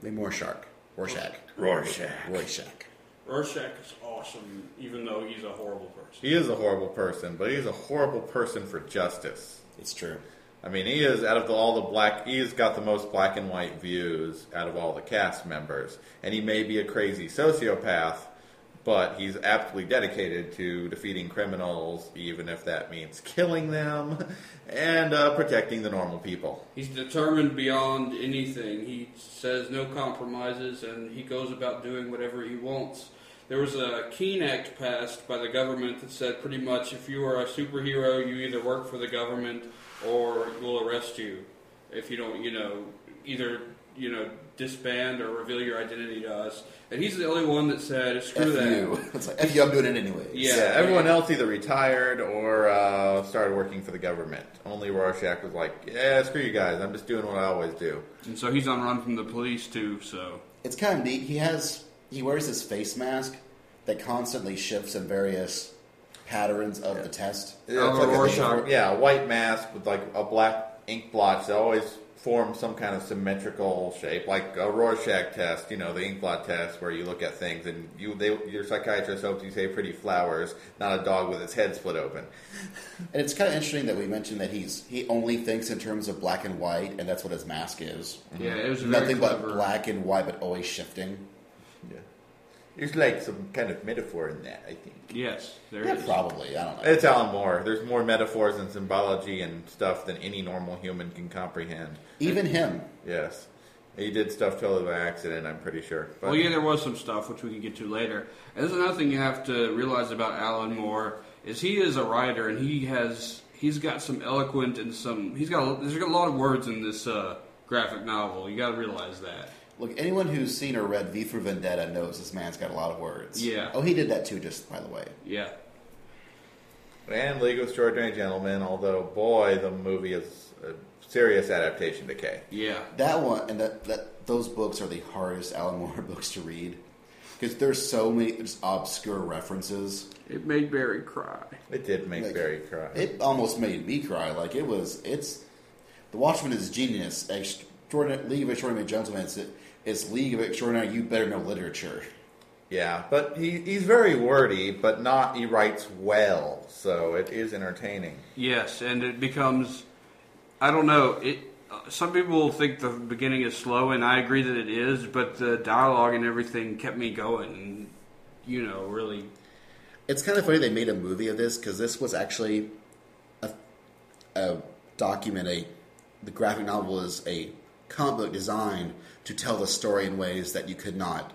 named Rorschach. Rorschach. Rorschach. Rorschach. Rorschach is awesome, even though he's a horrible person. He is a horrible person, but he's a horrible person for justice. It's true. I mean, he is out of the, all the black. He's got the most black and white views out of all the cast members, and he may be a crazy sociopath, but he's aptly dedicated to defeating criminals, even if that means killing them and uh, protecting the normal people. He's determined beyond anything. He says no compromises, and he goes about doing whatever he wants. There was a Keene Act passed by the government that said pretty much if you are a superhero, you either work for the government or we'll arrest you if you don't, you know, either you know disband or reveal your identity to us. And he's the only one that said screw F that. you. [laughs] It's like, F you, I'm doing it anyways. Yeah. everyone else either retired or uh, started working for the government. Only Rorschach was like, "Yeah, screw you guys. I'm just doing what I always do." And so he's on run from the police too. So It's kind of neat. He has he wears this face mask that constantly shifts in various patterns of the test. Yeah, it's Oh, like a- Rorschach. yeah, a white mask with like a black ink blotch that always form some kind of symmetrical shape, like a Rorschach test. You know, the ink blot test where you look at things and you, they, your psychiatrist hopes you say pretty flowers, not a dog with its head split open. [laughs] And it's kind of interesting that we mentioned that he's he only thinks in terms of black and white, and that's what his mask is. yeah, it was very Nothing but black and white, but always shifting. Yeah, there's like some kind of metaphor in that. I think Yes, there Yeah, is. probably. I don't know. it's Alan Moore. There's more metaphors and symbology and stuff than any normal human can comprehend. Even him. Yes, he did stuff totally by accident. I'm pretty sure. But Well, yeah, there was some stuff which we can get to later. And there's another thing you have to realize about Alan Moore is he is a writer and he has he's got some eloquent and some he's got a, there's got a lot of words in this uh, graphic novel. You got to realize that. Look, anyone who's seen or read V for Vendetta knows this man's got a lot of words. Yeah. Oh, he did that too, just by the way. Yeah. And League of Extraordinary Gentlemen, although boy, the movie is a serious adaptation to K. Yeah. That one and that, that those books are the hardest Alan Moore [laughs] books to read because there's so many just obscure references. It made Barry cry. It did make Like, Barry cry. It almost made me cry. Like it was. It's the Watchmen is genius. Extraordinary League of Extraordinary Gentlemen. It's, it's League of Extraordinary. You better know literature. yeah, but he, he's very wordy, but not. He writes well, so it is entertaining. Yes, and it becomes I don't know, it uh, some people think the beginning is slow and I agree that it is, but the dialogue and everything kept me going and you know, really It's kind of funny they made a movie of this because this was actually a, a document. A the graphic novel is a comic book designed to tell the story in ways that you could not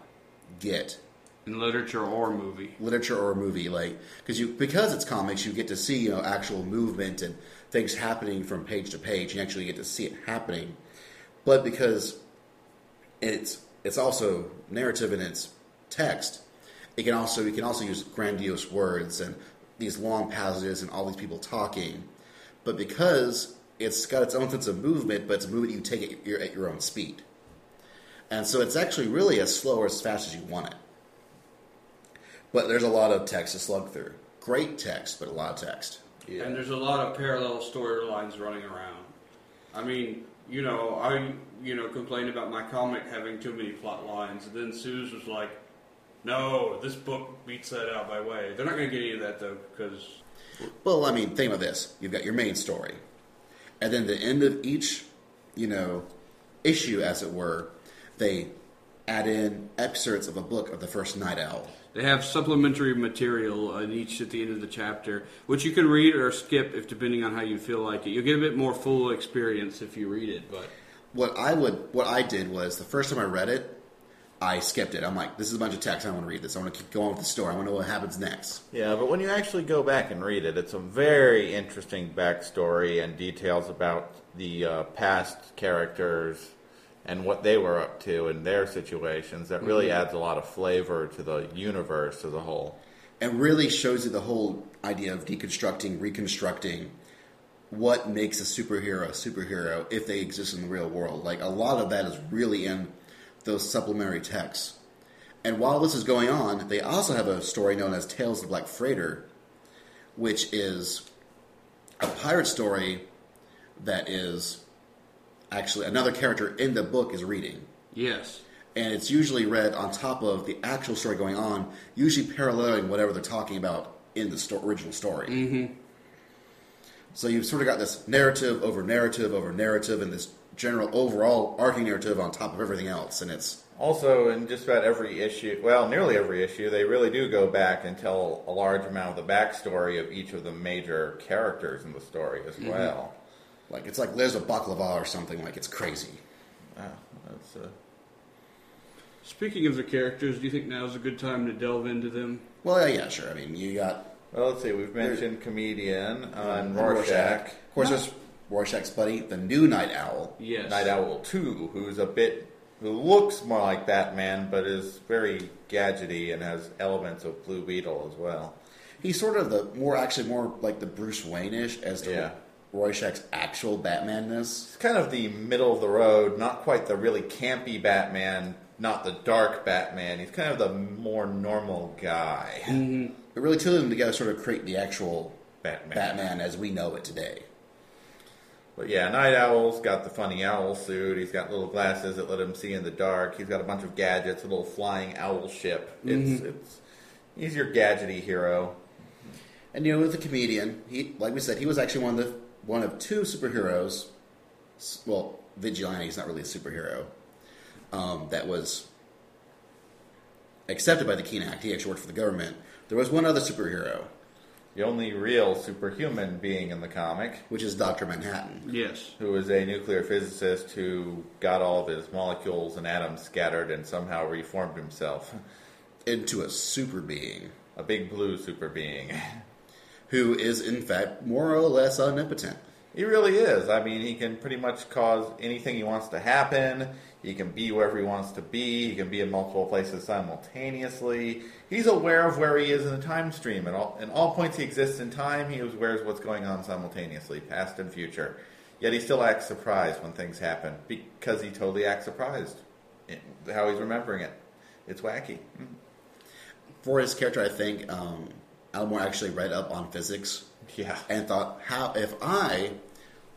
get. In literature or movie. literature or a movie like because you because it's comics you get to see you know actual movement and things happening from page to page you actually get to see it happening. But because it's it's also narrative in its text it can also you can also use grandiose words and these long passages and all these people talking. But because it's got its own sense of movement but it's a movement you take at your, at your own speed and so it's actually really as slow or as fast as you want it but there's a lot of text to slug through. Great text, but a lot of text. Yeah. And there's a lot of parallel storylines running around. I mean, you know, I you know complained about my comic having too many plot lines, and then Suze was like, "No, this book beats that out by way." They're not going to get any of that though, because Well, I mean, think about this. You've got your main story. And then the end of each, you know, issue, as it were, they add in excerpts of a book of the first Night Owl. they have supplementary material in each at the end of the chapter, which you can read or skip if depending on how you feel like it. You'll get a bit more full experience if you read it, but What I would, what I did was the first time I read it, I skipped it. I'm like, this is a bunch of text. I don't want to read this. I want to keep going with the story. I want to know what happens next. Yeah, but when you actually go back and read it, it's a very interesting backstory and details about the uh, past characters and what they were up to in their situations. That really mm-hmm. adds a lot of flavor to the universe as a whole. and really shows you the whole idea of deconstructing, reconstructing what makes a superhero a superhero if they exist in the real world. Like a lot of that is really in those supplementary texts. And while this is going on, they also have a story known as Tales of the Black Freighter, which is a pirate story that is actually another character in the book is reading. Yes. And it's usually read on top of the actual story going on, usually paralleling whatever they're talking about in the sto- original story. Mm-hmm. So you've sort of got this narrative over narrative over narrative, and this general overall arcing narrative on top of everything else, and it's Also, in just about every issue, well, nearly every issue, they really do go back and tell a large amount of the backstory of each of the major characters in the story as well. Like it's like there's a baklava or something. Like it's crazy. Wow, that's uh, Speaking of the characters, do you think now's a good time to delve into them? Well, yeah, yeah, sure. I mean, you got well. Let's see. We've mentioned comedian uh, and Rorschach. Rorschach. Of course, there's Rorschach's buddy, the new Night Owl. Yes. Night Owl 2, who's a bit, who looks more like Batman, but is very gadgety and has elements of Blue Beetle as well. He's sort of the more actually more like the Bruce Wayne-ish as to Yeah. Rorschach's actual Batmanness. He's kind of the middle of the road, not quite the really campy Batman, not the dark Batman. He's kind of the more normal guy. Mm-hmm. But really, two of them together sort of create the actual Batman. Batman as we know it today. But yeah, Night Owl's got the funny owl suit. He's got little glasses that let him see in the dark. He's got a bunch of gadgets, a little flying owl ship. It's mm-hmm. it's he's your gadgety hero. And you know, with the comedian, he like we said, he was actually one of the one of two superheroes. Well, vigilante is not really a superhero. Um, that was accepted by the Keene Act. He actually worked for the government. There was one other superhero, The only real superhuman being in the comic, which is Doctor Manhattan. Yes. who is a nuclear physicist who got all of his molecules and atoms scattered and somehow reformed himself. into a super being A big blue super being. [laughs] who is in fact more or less omnipotent. He really is. I mean, he can pretty much cause anything he wants to happen. He can be wherever he wants to be. He can be in multiple places simultaneously. He's aware of where he is in the time stream. At all, in all points he exists in time, he is aware of what's going on simultaneously, past and future. Yet he still acts surprised when things happen because he totally acts surprised how he's remembering it. It's wacky. For his character, I think um, Alan Moore actually read up on physics Yeah. and thought, how if I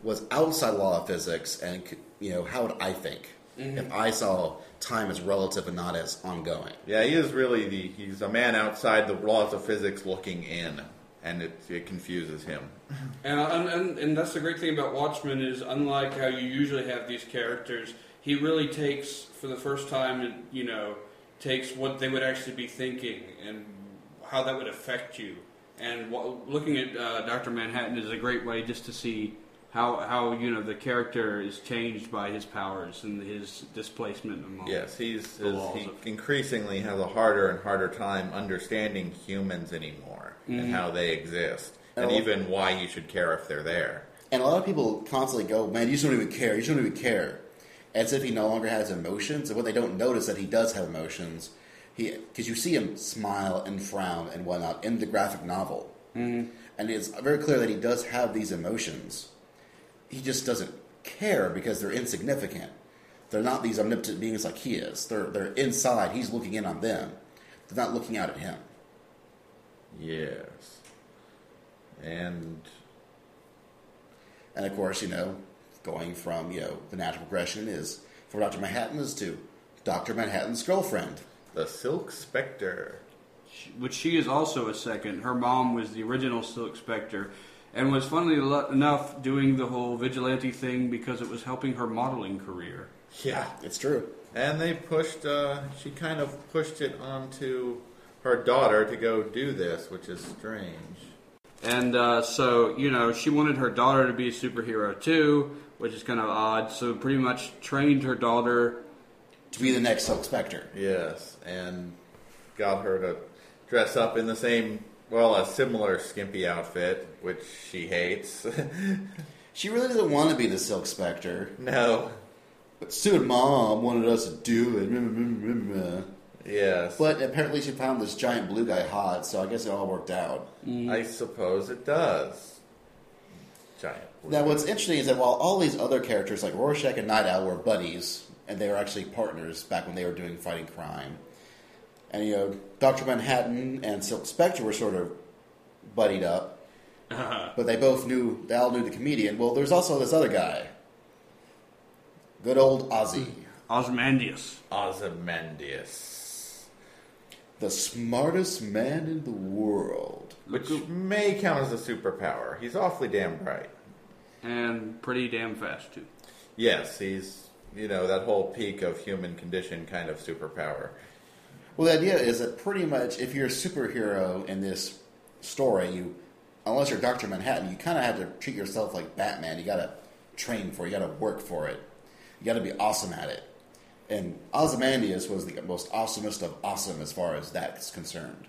was outside the law of physics and you know how would I think mm-hmm. if I saw time as relative and not as ongoing? Yeah, he is really the he's a man outside the laws of physics looking in, and it, it confuses him. Mm-hmm. And, and, and, and that's the great thing about Watchmen is unlike how you usually have these characters, he really takes for the first time, and you know, takes what they would actually be thinking and how that would affect you. And what, looking at uh, Doctor Manhattan is a great way just to see how how you know the character is changed by his powers and his displacement among. Yes, he's The is, laws he of- increasingly has a harder and harder time understanding humans anymore and how they exist, and Oh. even why you should care if they're there. And a lot of people constantly go, "Man, you just don't even care. You just don't even care," as if he no longer has emotions. And what they don't notice that he does have emotions. He because you see him smile and frown and whatnot in the graphic novel, mm-hmm. and it's very clear that he does have these emotions. He just doesn't care because they're insignificant. They're not these omnipotent beings like he is. They're they're inside. He's looking in on them. They're not looking out at him. Yes, and And of course, you know, going from, you know, the natural progression is from Dr. Manhattan is to Dr. Manhattan's girlfriend. The Silk Spectre. which she is also a second. Her mom was the original Silk Spectre, and was funnily enough doing the whole vigilante thing because it was helping her modeling career. Yeah, It's true. and they pushed. Uh, she kind of pushed it onto her daughter to go do this, which is strange. And uh, so, you know, she wanted her daughter to be a superhero too, which is kind of odd. So, pretty much trained her daughter. To be the next Silk Spectre. Yes, and got her to dress up in the same, well, a similar skimpy outfit, which she hates. [laughs] She really doesn't want to be the Silk Spectre, no. but Sue and Mom wanted us to do it. Yes. But apparently she found this giant blue guy hot, so I guess it all worked out. Mm. I suppose it does. Giant. Now, what's interesting is that while all these other characters like Rorschach and Night Owl were buddies, and they were actually partners back when they were doing fighting crime. And you know, Doctor Manhattan and Silk Spectre were sort of buddied up, uh-huh. but they both knew they all knew the comedian. Well, there's also this other guy, good old Ozzy, Osmandius. Ozymandias. the smartest man in the world. Which may count as a superpower. He's awfully damn bright. And pretty damn fast, too. Yes, he's, you know, that whole peak of human condition kind of superpower. Well, the idea is that pretty much if you're a superhero in this story, you, unless you're Doctor Manhattan, you kind of have to treat yourself like Batman. You got to train for it. You got to work for it. You got to be awesome at it. And Ozymandias was the most awesomest of awesome as far as that's concerned.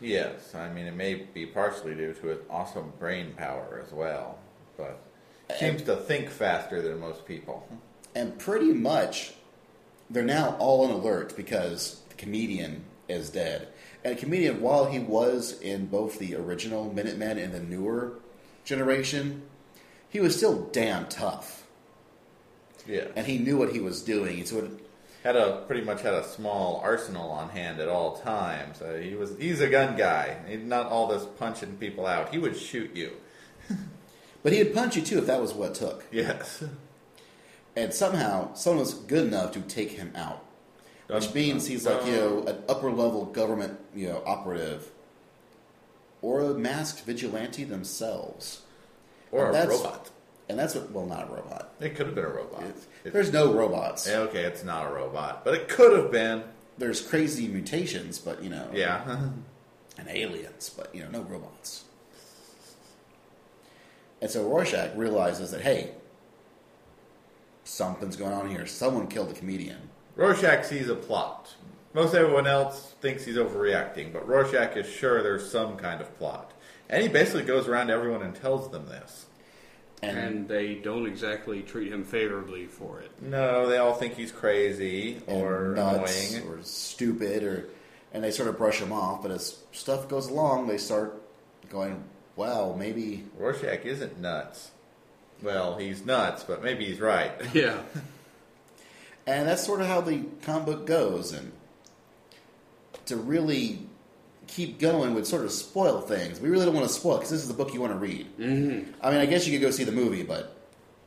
Yes, I mean, it may be partially due to his awesome brain power as well, but seems to think faster than most people. And pretty much, they're now all on alert because the comedian is dead. And the comedian, while he was in both the original Minutemen and the newer generation, he was still damn tough. Yeah. And he knew what he was doing. And so it, had a pretty much had a small arsenal on hand at all times. Uh, he was he's a gun guy. He, not all this punching people out. He would shoot you. [laughs] but he'd punch you too if that was what took. Yes. And somehow, someone was good enough to take him out. Which Dun, means dun, he's like, you know, an upper level government, you know, operative. Or a masked vigilante themselves. Or And a robot. And that's what, well, not a robot. It could have been a robot. It's- It- there's no robots. Okay, it's not a robot, but it could have been. There's crazy mutations, but, you know, Yeah. [laughs] and aliens, but, you know, no robots. And so Rorschach realizes that, hey, something's going on here. Someone killed the comedian. Rorschach sees a plot. Most everyone else thinks he's overreacting, but Rorschach is sure there's some kind of plot. And he basically goes around to everyone and tells them this. And, And they don't exactly treat him favorably for it. No, they all think he's crazy or nuts annoying. or stupid or and they sort of brush him off but as stuff goes along they start going wow maybe Rorschach isn't nuts. Well, he's nuts, but maybe he's right. [laughs] Yeah. and that's sort of how the comic book goes and to really keep going would sort of spoil things we really don't want to spoil because this is the book you want to read mm-hmm. i mean i guess you could go see the movie but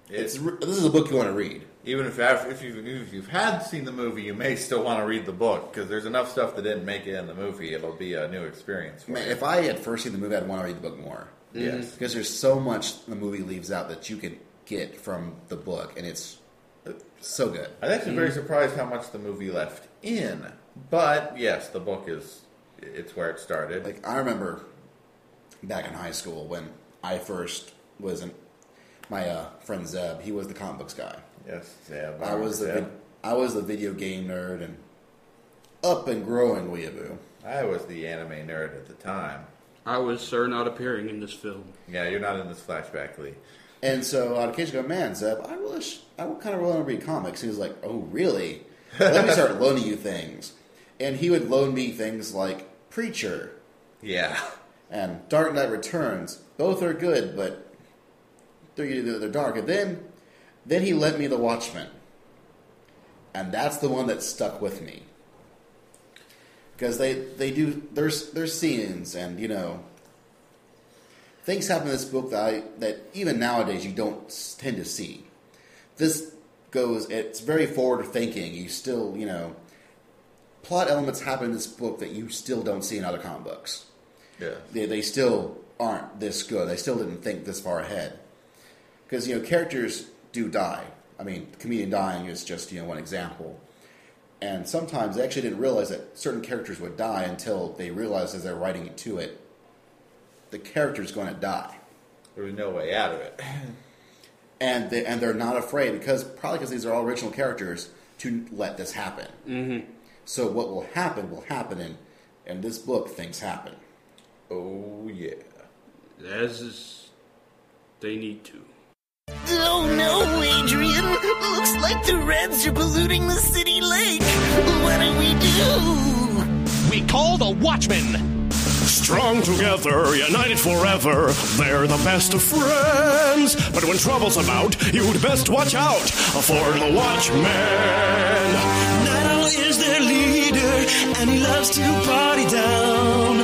it's, It's, this is a book you want to read even if if you've, if you've had seen the movie, you may still want to read the book because there's enough stuff that didn't make it in the movie. It'll be a new experience. For Man, you. if i had first seen the movie i'd want to read the book more Yes. Mm-hmm. because there's so much the movie leaves out that you could get from the book and it's uh, so good I'm actually very mm-hmm. surprised how much the movie left in. But yes, the book is it's where it started. Like I remember back in high school when I first was in my uh, friend Zeb. He was the comic books guy. yes, yeah. I was the yeah. I was the video game nerd and up and growing weeaboo. I was the anime nerd at the time. I was Sir not appearing in this film. Yeah, you're not in this flashback, Lee. And so I'd occasionally go, man, Zeb, I wish I would kind of want to read comics. He was like, oh, really? Let me start [laughs] loaning you things. And he would loan me things like Preacher Yeah. and Dark Knight Returns. Both are good, but they're they're dark. And then then he lent me The Watchmen, and that's the one that stuck with me because they they do there's there's scenes and you know things happen in this book that I that even nowadays you don't tend to see. This goes it's very forward thinking. You still you know plot elements happen in this book that you still don't see in other comic books Yeah. they, they still aren't this good. They still didn't think this far ahead. Because, you know, characters do die. I mean, comedian dying is just, you know, one example. And sometimes they actually didn't realize that certain characters would die until they realized as they're writing it to it, the character's going to die. There was no way out of it. [laughs] And, they, and they're not afraid, because probably because these are all original characters, to let this happen. Mm-hmm. So what will happen will happen, and in this book, things happen. Oh yeah. As is, they need to. Oh no, Adrian! Looks like the Reds are polluting the city lake! What do we do? We call the Watchmen. Strong together, united forever, they're the best of friends. But when trouble's about, you'd best watch out for the Watchmen. And he loves to party down.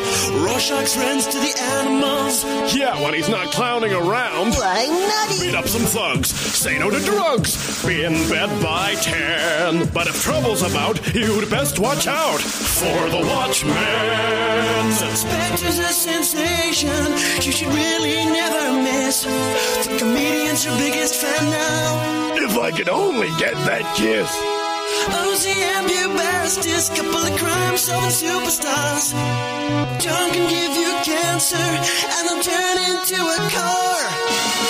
Rorschach's friends to the animals. Yeah, when he's not clowning around. Why, Beat up some thugs, say no to drugs, be in bed by ten. But if trouble's about, you'd best watch out for the Watchmen. Spectre's a sensation. You should really never miss. The comedian's your biggest fan now. If I could only get that kiss. OCM, Bubarastis, couple of crime solving superstars. John can give you cancer and then turn into a car.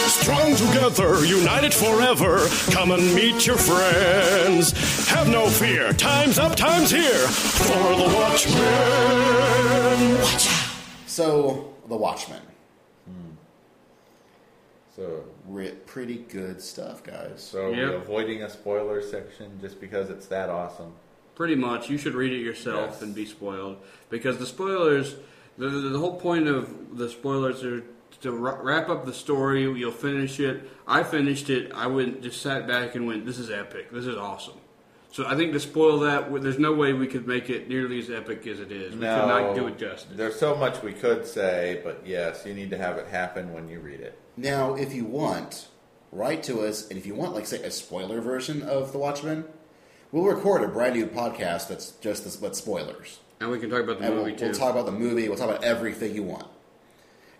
Strong together, united forever. Come and meet your friends. Have no fear, time's up, time's here for the Watchmen. Watch out. So, The Watchmen. Hmm. So, Re- pretty good stuff, guys. so Yep. we're avoiding a spoiler section just because it's that awesome. Pretty much, you should read it yourself Yes. and be spoiled because the spoilers. The, the, the whole point of the spoilers are to wra- wrap up the story. You'll finish it. I finished it. I went just sat back and went, "This is epic. This is awesome." So I think to spoil that, there's no way we could make it nearly as epic as it is. We No, could not do it justice. There's so much we could say, but yes, you need to have it happen when you read it. Now, if you want, write to us, and if you want, like, say, a spoiler version of The Watchmen, we'll record a brand new podcast that's just this, but spoilers. And we can talk about the And we'll, movie too. we'll talk about the movie. We'll talk about everything you want.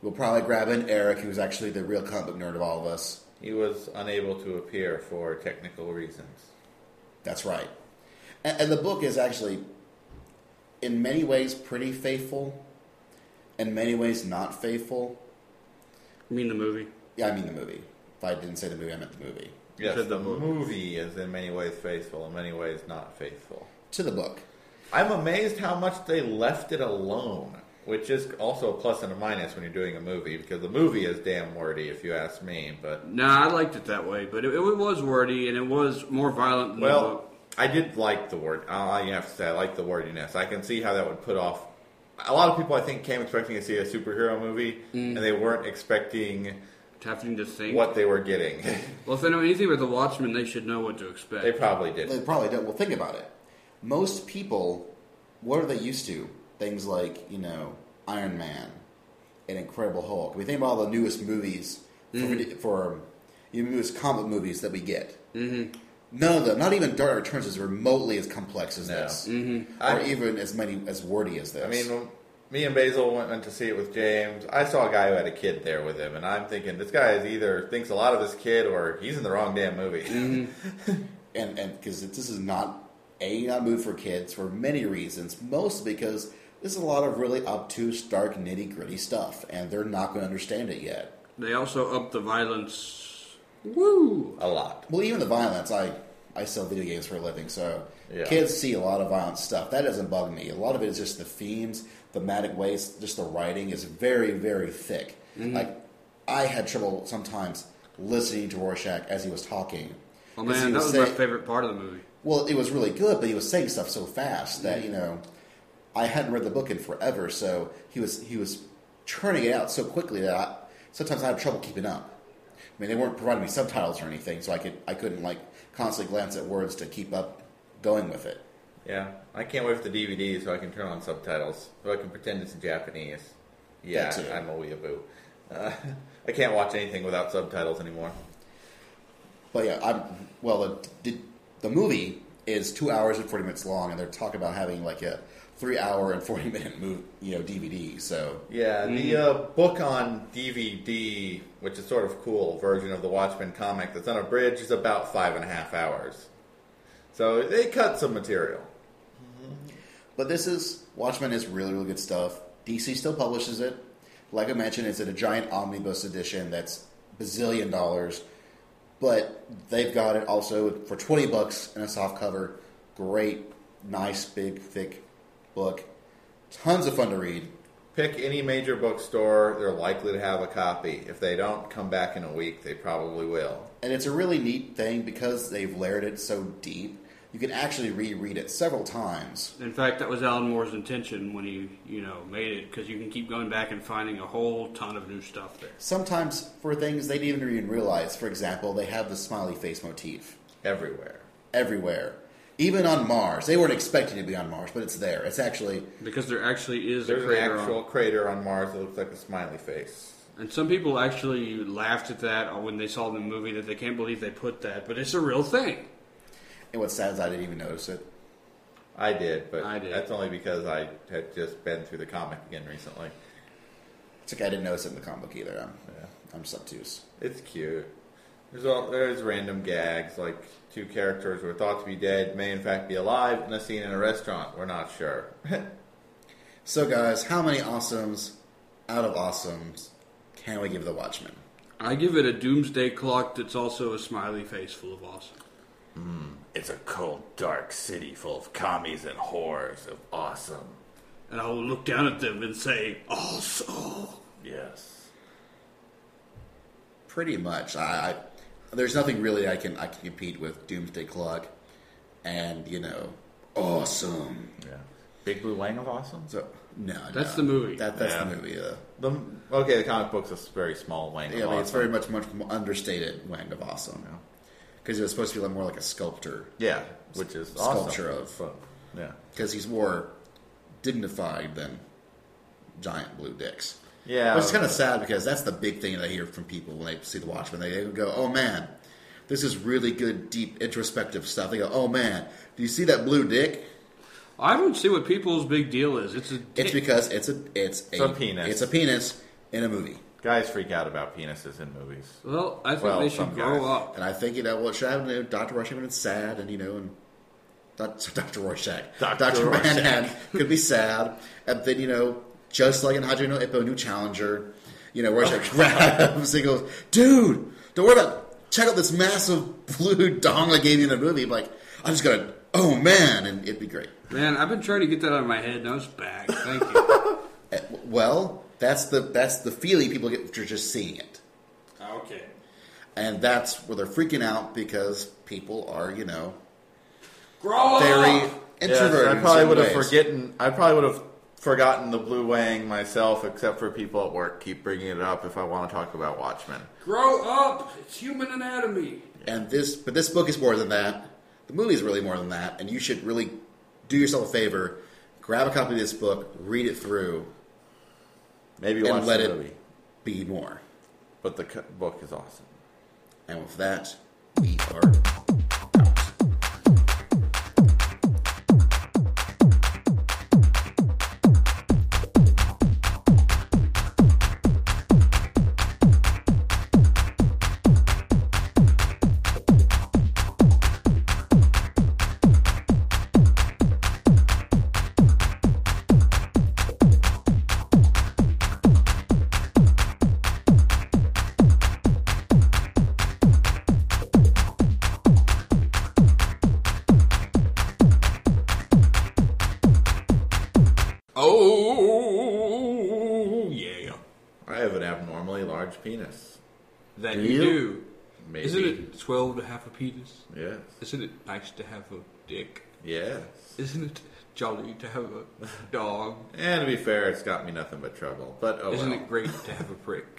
We'll probably grab in Eric, who's actually the real comic nerd of all of us. He was unable to appear for technical reasons. That's right. And, and the book is actually, in many ways, pretty faithful. In many ways, not faithful. I mean the movie. Yeah, I mean the movie. If I didn't say the movie, I meant the movie. Yes, the the movie. movie is in many ways faithful, in many ways not faithful. To the book. I'm amazed how much they left it alone, which is also a plus and a minus when you're doing a movie, because the movie is damn wordy, if you ask me. But Nah, I liked it that way, but it, it was wordy and it was more violent than the well, book. I did like the word. Uh, you have to say I like the wordiness. I can see how that would put off. A lot of people, I think, came expecting to see a superhero movie, and they weren't expecting Having to think. what they were getting. [laughs] Well, if they know anything about the Watchmen, they should know what to expect. they probably did They probably don't. Well, think about it. Most people, what are they used to? Things like, you know, Iron Man and Incredible Hulk. We think about all the newest movies for, for the newest comic movies that we get. Mm-hmm. None of them, not even Dark Returns, is remotely as complex as No. this, Mm-hmm. or I- even as many as wordy as this. I mean, me and Basil went, went to see it with James. I saw a guy who had a kid there with him, and I'm thinking this guy is either thinks a lot of his kid or he's in the wrong damn movie. [laughs] and and because this is not a not a movie for kids for many reasons. Mostly because this is a lot of really obtuse, dark, nitty gritty stuff, and they're not going to understand it yet. They also upped the violence. Woo! a lot. Well, even the violence, I I sell video games for a living, so Yeah. kids see a lot of violent stuff. That doesn't bug me. A lot of it is just the themes, thematic ways, just the writing is very, very thick. Mm-hmm. Like I had trouble sometimes listening to Rorschach as he was talking. Oh 'Cause he man, that was my favorite part of the movie. Well, it was really good, but he was saying stuff so fast Mm-hmm. that you know, I hadn't read the book in forever, so he was he was churning it out so quickly that I, sometimes I had trouble keeping up. I mean, they weren't providing me subtitles or anything, so I could I couldn't like constantly glance at words to keep up going with it. Yeah, I can't wait for the DVD so I can turn on subtitles so I can pretend it's in Japanese. Yeah. I'm a weeaboo. Uh, [laughs] I can't watch anything without subtitles anymore. But yeah, I'm well. The the, the movie is two hours and forty minutes long, and they're talking about having like a three hour and forty minute move, you know, DVD. So Yeah, the uh, book on DVD, which is sort of cool version of the Watchmen comic that's on a bridge, is about five and a half hours. So they cut some material. But this is Watchmen is really really good stuff. DC still publishes it. Like I mentioned, it's in a giant omnibus edition that's bazillion dollars. But they've got it also for twenty bucks in a soft cover. Great, nice, big, thick book. Tons of fun to read. Pick any major bookstore, they're likely to have a copy. If they don't come back in a week, they probably will. And it's a really neat thing because they've layered it so deep. You can actually reread it several times. In fact, that was Alan Moore's intention when he, you know, made it because you can keep going back and finding a whole ton of new stuff there. Sometimes for things they didn't even realize. For example, they have the smiley face motif Everywhere. everywhere. Even on Mars, they weren't expecting to be on Mars, but it's there. It's actually Because there actually is There's a an crater actual on. crater on Mars that looks like a smiley face. And some people actually laughed at that when they saw the movie that they can't believe they put that, but it's a real thing. and what's sad is I didn't even notice it. I did, but I did. that's only because I had just been through the comic again recently. It's like I didn't notice it in the comic book either. I'm, Yeah. I'm obtuse. It's cute. There's all, there's random gags like two characters who are thought to be dead may in fact be alive in a scene in a restaurant. We're not sure. [laughs] So, guys, how many awesomes out of awesomes can we give The Watchmen? I give it a doomsday clock that's also a smiley face full of awesome. Hmm. It's a cold, dark city full of commies and whores of awesome. And I will look down at them and say, awesome. Yes. Pretty much. I, I there's nothing really I can I can compete with Doomsday Clock, and you know, awesome. yeah. Big Blue Wang of awesome. So no, That's no. the movie. That that's Yeah. the movie. Uh, The, okay, the comic book's a very small Wang yeah, of I mean, awesome. it's very much much more understated Wang of Awesome Yeah. because it was supposed to be like more like a sculptor yeah, which is Sculpture awesome. of- But, yeah. because he's more dignified than giant blue dicks. Yeah, Which is kind of sad because that's the big thing that I hear from people when they see the Watchmen. They go, "Oh man, this is really good, deep, introspective stuff." They go, "Oh man, do you see that blue dick?" I don't see what people's big deal is. It's a It's because it's a it's, It's a penis. It's a penis in a movie, guys freak out about penises in movies. well, I think Well, they should grow guys. up. and I think you know what should happen. You know, Doctor Rorschach is sad, and you know, and [laughs] Doctor Rorschach, Dr. Doctor Rorschach. Manhattan could be sad, and then you know, just like in Hajime no Ippo, new challenger, you know, Rorschach grabs and goes, "Dude, don't worry about. Check out this massive blue [laughs] dong I gave you in the movie." I'm like, I'm just gonna, oh man, and it'd be great. Man, I've been trying to get that out of my head. Now it's back. Thank you. Uh, [laughs] Well, that's the that's the feeling people get for just seeing it. okay. And that's where they're freaking out because people are, you know, Grow very up! introverted. Yeah, I in probably would have forgotten. I probably would have forgotten the Blue Wang myself, except for people at work keep bringing it up if I want to talk about Watchmen. Grow up! It's human anatomy. And this, but this book is more than that. The movie is really more than that, and you should really do yourself a favor, grab a copy of this book, read it through, Maybe and watch let the it movie, be more. but the book is awesome. And with that, we are penis? Yes. Isn't it nice to have a dick? Yes. Isn't it jolly to have a dog? [laughs] And to be fair, it's got me nothing but trouble. But oh Isn't well. it great to have a prick?